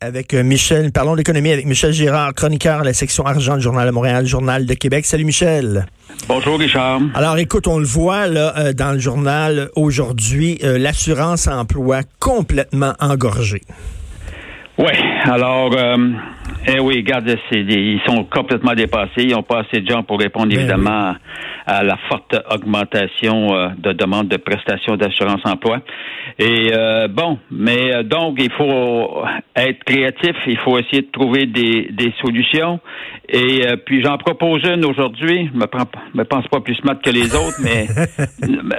Avec euh, Michel, parlons d'économie avec Michel Girard, chroniqueur à la section argent du Journal de Montréal, Journal de Québec. Salut Michel. Bonjour Richard. Alors écoute, on le voit là euh, dans le journal aujourd'hui, euh, l'assurance emploi complètement engorgée. Oui, alors eh oui, regarde, ils sont complètement dépassés. Ils n'ont pas assez de gens pour répondre ben évidemment à la forte augmentation euh, de demandes de prestations d'assurance emploi. Et euh, bon, mais euh, donc il faut être créatif, il faut essayer de trouver des, des solutions. Et puis j'en propose une aujourd'hui. Je me, prends, me pense pas plus smart que les autres, mais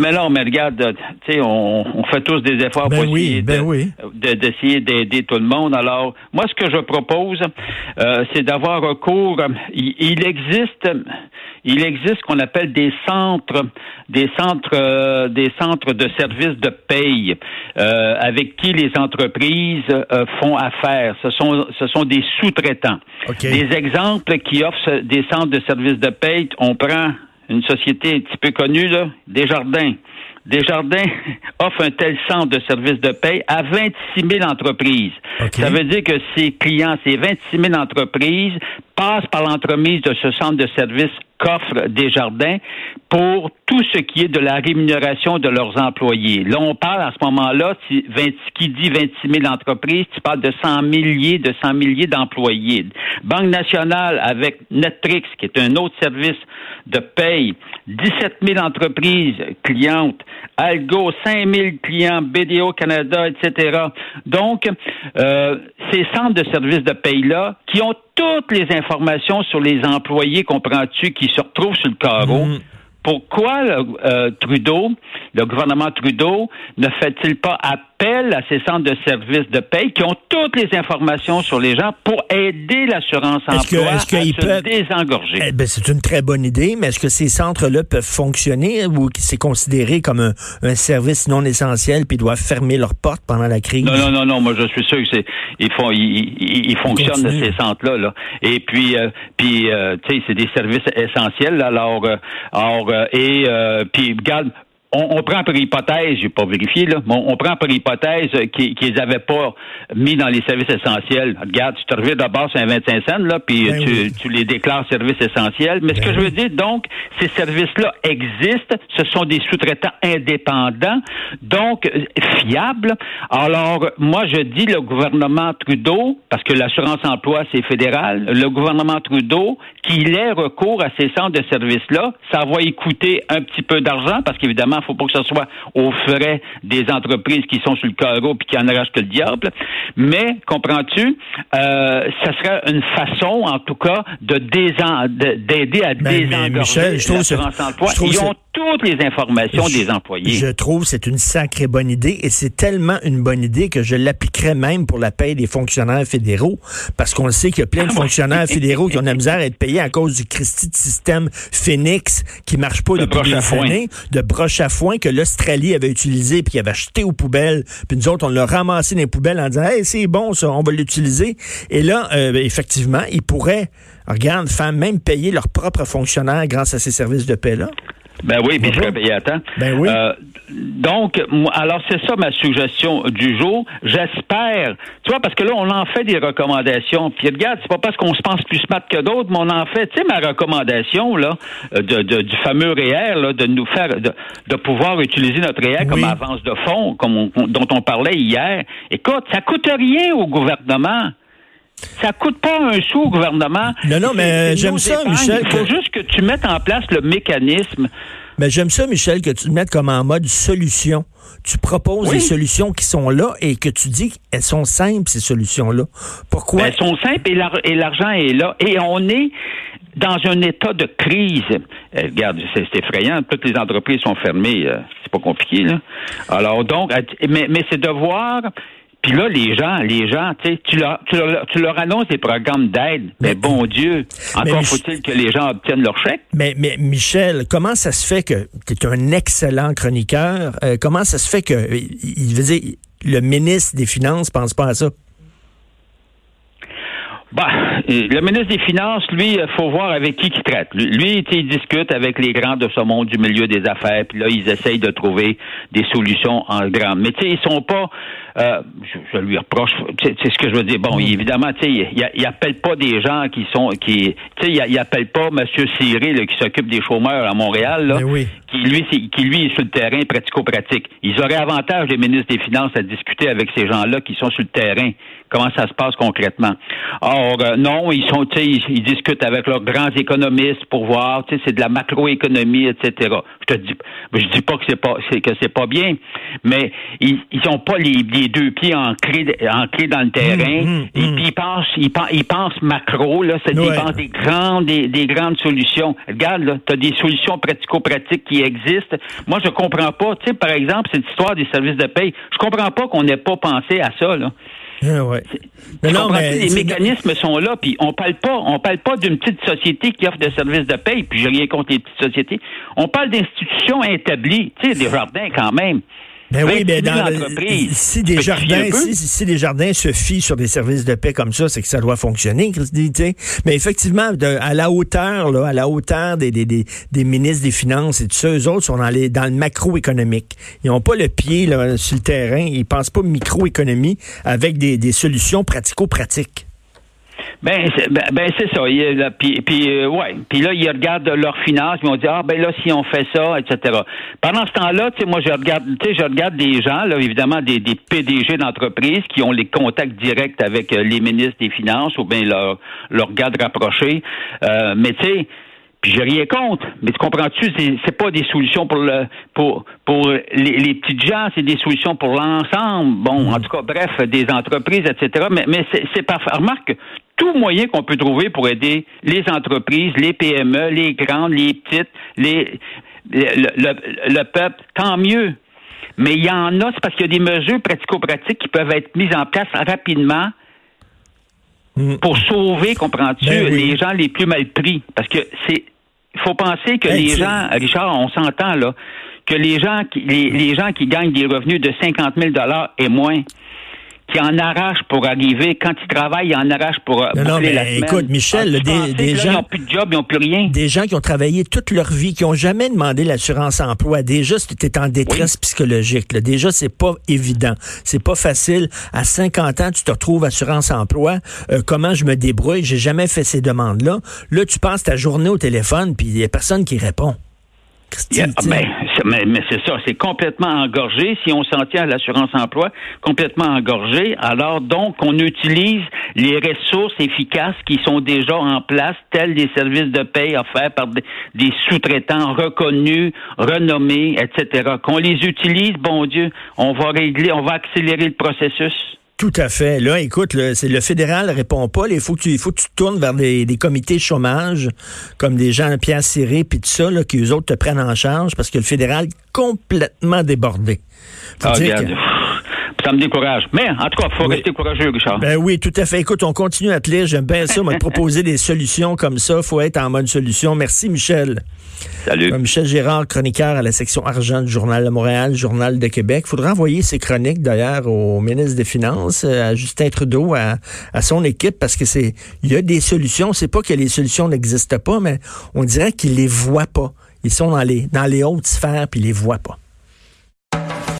mais non, mais regarde, tu sais, on, on, fait tous des efforts ben pour essayer ben d'essayer d'aider tout le monde. Alors moi, ce que je propose, c'est d'avoir recours. Il, il existe il existe ce qu'on appelle des centres, des centres, euh, des centres de services de paye euh, avec qui les entreprises euh, font affaire. Ce sont, ce sont des sous-traitants. Des exemples qui offrent des centres de services de paye. On prend une société un petit peu connue, là, Desjardins. Desjardins offre un tel centre de services de paie à 26 000 entreprises. Ça veut dire que ces clients, ces 26 000 entreprises, par l'entremise de ce centre de services qu'offre Desjardins pour tout ce qui est de la rémunération de leurs employés. Là, on parle à ce moment-là, qui dit 26 000 entreprises, tu parles de 100 milliers, de 100 milliers d'employés. Banque nationale avec Netrix, qui est un autre service de paye, 17 000 entreprises clientes, Algo, 5 000 clients, BDO Canada, etc. Donc, euh, ces centres de services de paye-là, qui ont toutes les informations sur les employés, comprends-tu, qui se retrouvent sur le carreau, mm. Pourquoi euh, Trudeau, le gouvernement Trudeau, ne fait-il pas appel à ces centres de services de paie qui ont toutes les informations sur les gens pour aider l'assurance emploi à se désengorger? Eh ben, c'est une très bonne idée, mais est-ce que ces centres-là peuvent fonctionner ou c'est considéré comme un, service non essentiel puis doivent fermer leurs portes pendant la crise? Non, non, non, non. Moi, je suis sûr que c'est ils font ils, fonctionnent ces centres-là. Là. Et puis, euh, puis euh, tu sais, c'est des services essentiels. Alors, alors euh, et puis, regarde, on, prend par hypothèse, j'ai pas vérifié là, mais on, prend par hypothèse qu'ils qu avaient pas mis dans les services essentiels. Regarde, tu te reviens d'abord sur un 25 cents là, puis ben tu, les déclares services essentiels. Mais ce que ben je veux dire, donc, ces services-là existent. Ce sont des sous-traitants indépendants, donc fiables. Alors, moi, je dis le gouvernement Trudeau, parce que l'assurance emploi c'est fédéral, le gouvernement Trudeau, qu'il ait recours à ces centres de services-là, ça va y coûter un petit peu d'argent, parce qu'évidemment faut pas que ce soit aux frais des entreprises qui sont sur le carreau puis qui en arrachent que le diable. Mais, comprends-tu, euh, ça serait une façon, en tout cas, de d'aider à ben, désengorger l'assurance emploi. Ils ont toutes les informations des employés. Je trouve c'est une sacrée bonne idée et c'est tellement une bonne idée que je l'appliquerais même pour la paie des fonctionnaires fédéraux parce qu'on sait qu'il y a plein de fonctionnaires fédéraux qui ont la misère à être payés à cause du Christie de système Phoenix qui marche pas depuis des années, de broche à foin que l'Australie avait utilisé puis qui avait acheté aux poubelles, puis nous autres on l'a ramassé dans les poubelles en disant "Hey, c'est bon ça, on va l'utiliser." Et là euh, effectivement, ils pourraient regarde, faire même payer leurs propres fonctionnaires grâce à ces services de paix là. Ben oui, puis je payé à temps. Ben oui. Euh, donc, alors c'est ça ma suggestion du jour. J'espère, tu vois, parce que là, on en fait des recommandations. Puis regarde, c'est pas parce qu'on se pense plus smart que d'autres, mais on en fait. Tu sais, ma recommandation, là, de, du fameux REER, là, de nous faire, de, pouvoir utiliser notre REER comme avance de fonds, comme dont on parlait hier. Écoute, ça coûte rien au gouvernement. Ça coûte pas un sou au gouvernement. Non, non, mais j'aime ça, Michel. Il faut juste que tu mettes en place le mécanisme. Mais j'aime ça, Michel, que tu le mettes comme en mode solution. Tu proposes des solutions qui sont là et que tu dis qu'elles sont simples, ces solutions-là. Pourquoi? elles sont simples et l'argent est là. Et on est dans un état de crise. Euh, regarde, c'est effrayant. Toutes les entreprises sont fermées. Euh, c'est pas compliqué, là. Alors, donc, mais, mais c'est de voir Puis là, les gens, les gens, tu leur, tu leur, tu leur annonces des programmes d'aide. Mais, bon Dieu, encore faut-il que les gens obtiennent leur chèque. Mais, mais Michel, comment ça se fait que tu es un excellent chroniqueur? Euh, comment ça se fait que, il veut dire, le ministre des Finances pense pas à ça? Bah, le ministre des Finances, lui, il faut voir avec qui il traite. Lui, il discute avec les grands de ce monde du milieu des affaires, puis là, ils essayent de trouver des solutions en grand. Mais tu sais, ils sont pas euh, je, lui reproche, c'est ce que je veux dire. Bon, mm. évidemment, tu sais, il, il, appelle pas des gens qui sont, qui, tu sais, il, appelle pas Monsieur Cyril qui s'occupe des chômeurs à Montréal, là, qui lui, qui lui est sur le terrain pratico-pratique. Ils auraient avantage les ministres des Finances à discuter avec ces gens-là qui sont sur le terrain. Comment ça se passe concrètement? Or, euh, non, ils sont, tu sais, ils, discutent avec leurs grands économistes pour voir, tu sais, c'est de la macroéconomie, etc. Je te dis, je dis pas que c'est pas, que c'est pas bien, mais ils, ils ont pas les les deux pieds ancrés, ancrés dans le terrain. Hum, hum, et hum. puis ils pensent, ils pensent, macro, là, c'est ouais. des grandes, des, grandes solutions. Regarde, là, tu as des solutions pratico-pratiques qui existent. Moi, je comprends pas. Tu sais, par exemple, cette histoire des services de paye, je comprends pas qu'on n'ait pas pensé à ça, là. Ah ouais. non, mais les mécanismes sont là, puis on parle pas, on parle pas d'une petite société qui offre des services de paye, puis j'ai rien contre les petites sociétés. On parle d'institutions établies, tu sais, des jardins quand même. Ben oui, mais dans si des jardins, si, des jardins se fient sur des services de paix comme ça, c'est que ça doit fonctionner, Mais effectivement, à la hauteur, là, à la hauteur des, des, des, des, ministres des Finances et tout ça, eux autres sont dans, les, dans le macroéconomique. Ils n'ont pas le pied là, sur le terrain, ils pensent pas microéconomie avec des, des solutions pratico-pratiques. Ben, c'est, ben, ben c'est ça. puis, puis euh, ouais. Puis là, ils regardent leurs finances, ils vont dire ah ben là si on fait ça, etc. Pendant ce temps-là, tu sais, moi je regarde, tu sais, je regarde des gens là, évidemment des, des PDG d'entreprises qui ont les contacts directs avec euh, les ministres des finances ou bien leur leur garde rapproché. Euh, mais tu sais. Puis j'ai rien contre, mais tu comprends-tu, c'est, c'est pas des solutions pour le pour pour les, les petites gens, c'est des solutions pour l'ensemble. Bon, en tout cas, bref, des entreprises, etc. Mais, mais c'est, c'est pas remarque, tout moyen qu'on peut trouver pour aider les entreprises, les PME, les grandes, les petites, les, le, peuple, tant mieux. Mais il y en a, c'est parce qu'il y a des mesures pratico-pratiques qui peuvent être mises en place rapidement mm. pour sauver, comprends-tu, ben les gens les plus mal pris. Parce que c'est, il faut penser que ben, les gens, Richard, on s'entend là, que les gens qui, les, les gens qui gagnent des revenus de 50 000 et moins, qui en arrache pour arriver. Quand ils travaillent, ils en arrachent pour. Non, non mais écoute, Michel, ah, des, gens. Ils n'ont plus de job, ils n'ont plus rien. Des gens qui ont travaillé toute leur vie, qui n'ont jamais demandé l'assurance emploi. Déjà, tu es en détresse psychologique. Là. Déjà, c'est pas évident. C'est pas facile. À 50 ans, tu te retrouves assurance emploi. Euh, comment je me débrouille? J'ai jamais fait ces demandes-là. Là, tu passes ta journée au téléphone, puis il n'y a personne qui répond. Ben, mais, mais c'est ça, c'est complètement engorgé. Si on s'en tient à l'assurance emploi, complètement engorgé. Alors donc, on utilise les ressources efficaces qui sont déjà en place, tels des services de paie offerts par des, des sous-traitants reconnus, renommés, etc. Qu'on les utilise, bon Dieu, on va régler, on va accélérer le processus. Tout à fait. Là, écoute, le, le fédéral répond pas. il faut que tu, il faut que tu tournes vers des, comités de chômage, comme des gens, Pierre Siré, puis tout ça, là, qui eux autres te prennent en charge, parce que le fédéral complètement débordé. Ah, ça me décourage. Mais, en tout cas, il faut rester courageux, Richard. Ben oui, tout à fait. Écoute, on continue à te lire. J'aime bien ça, me proposer des solutions comme ça. Il faut être en mode solution. Merci, Michel. Salut. Michel Gérard, chroniqueur à la section argent du Journal de Montréal, Journal de Québec. Il faudra envoyer ces chroniques, d'ailleurs, au ministre des Finances, euh, à Justin Trudeau, à, son équipe, parce que c'est, il y a des solutions. C'est pas que les solutions n'existent pas, mais on dirait qu'ils les voient pas. Ils sont dans les, dans les hautes sphères, puis ils les voient pas.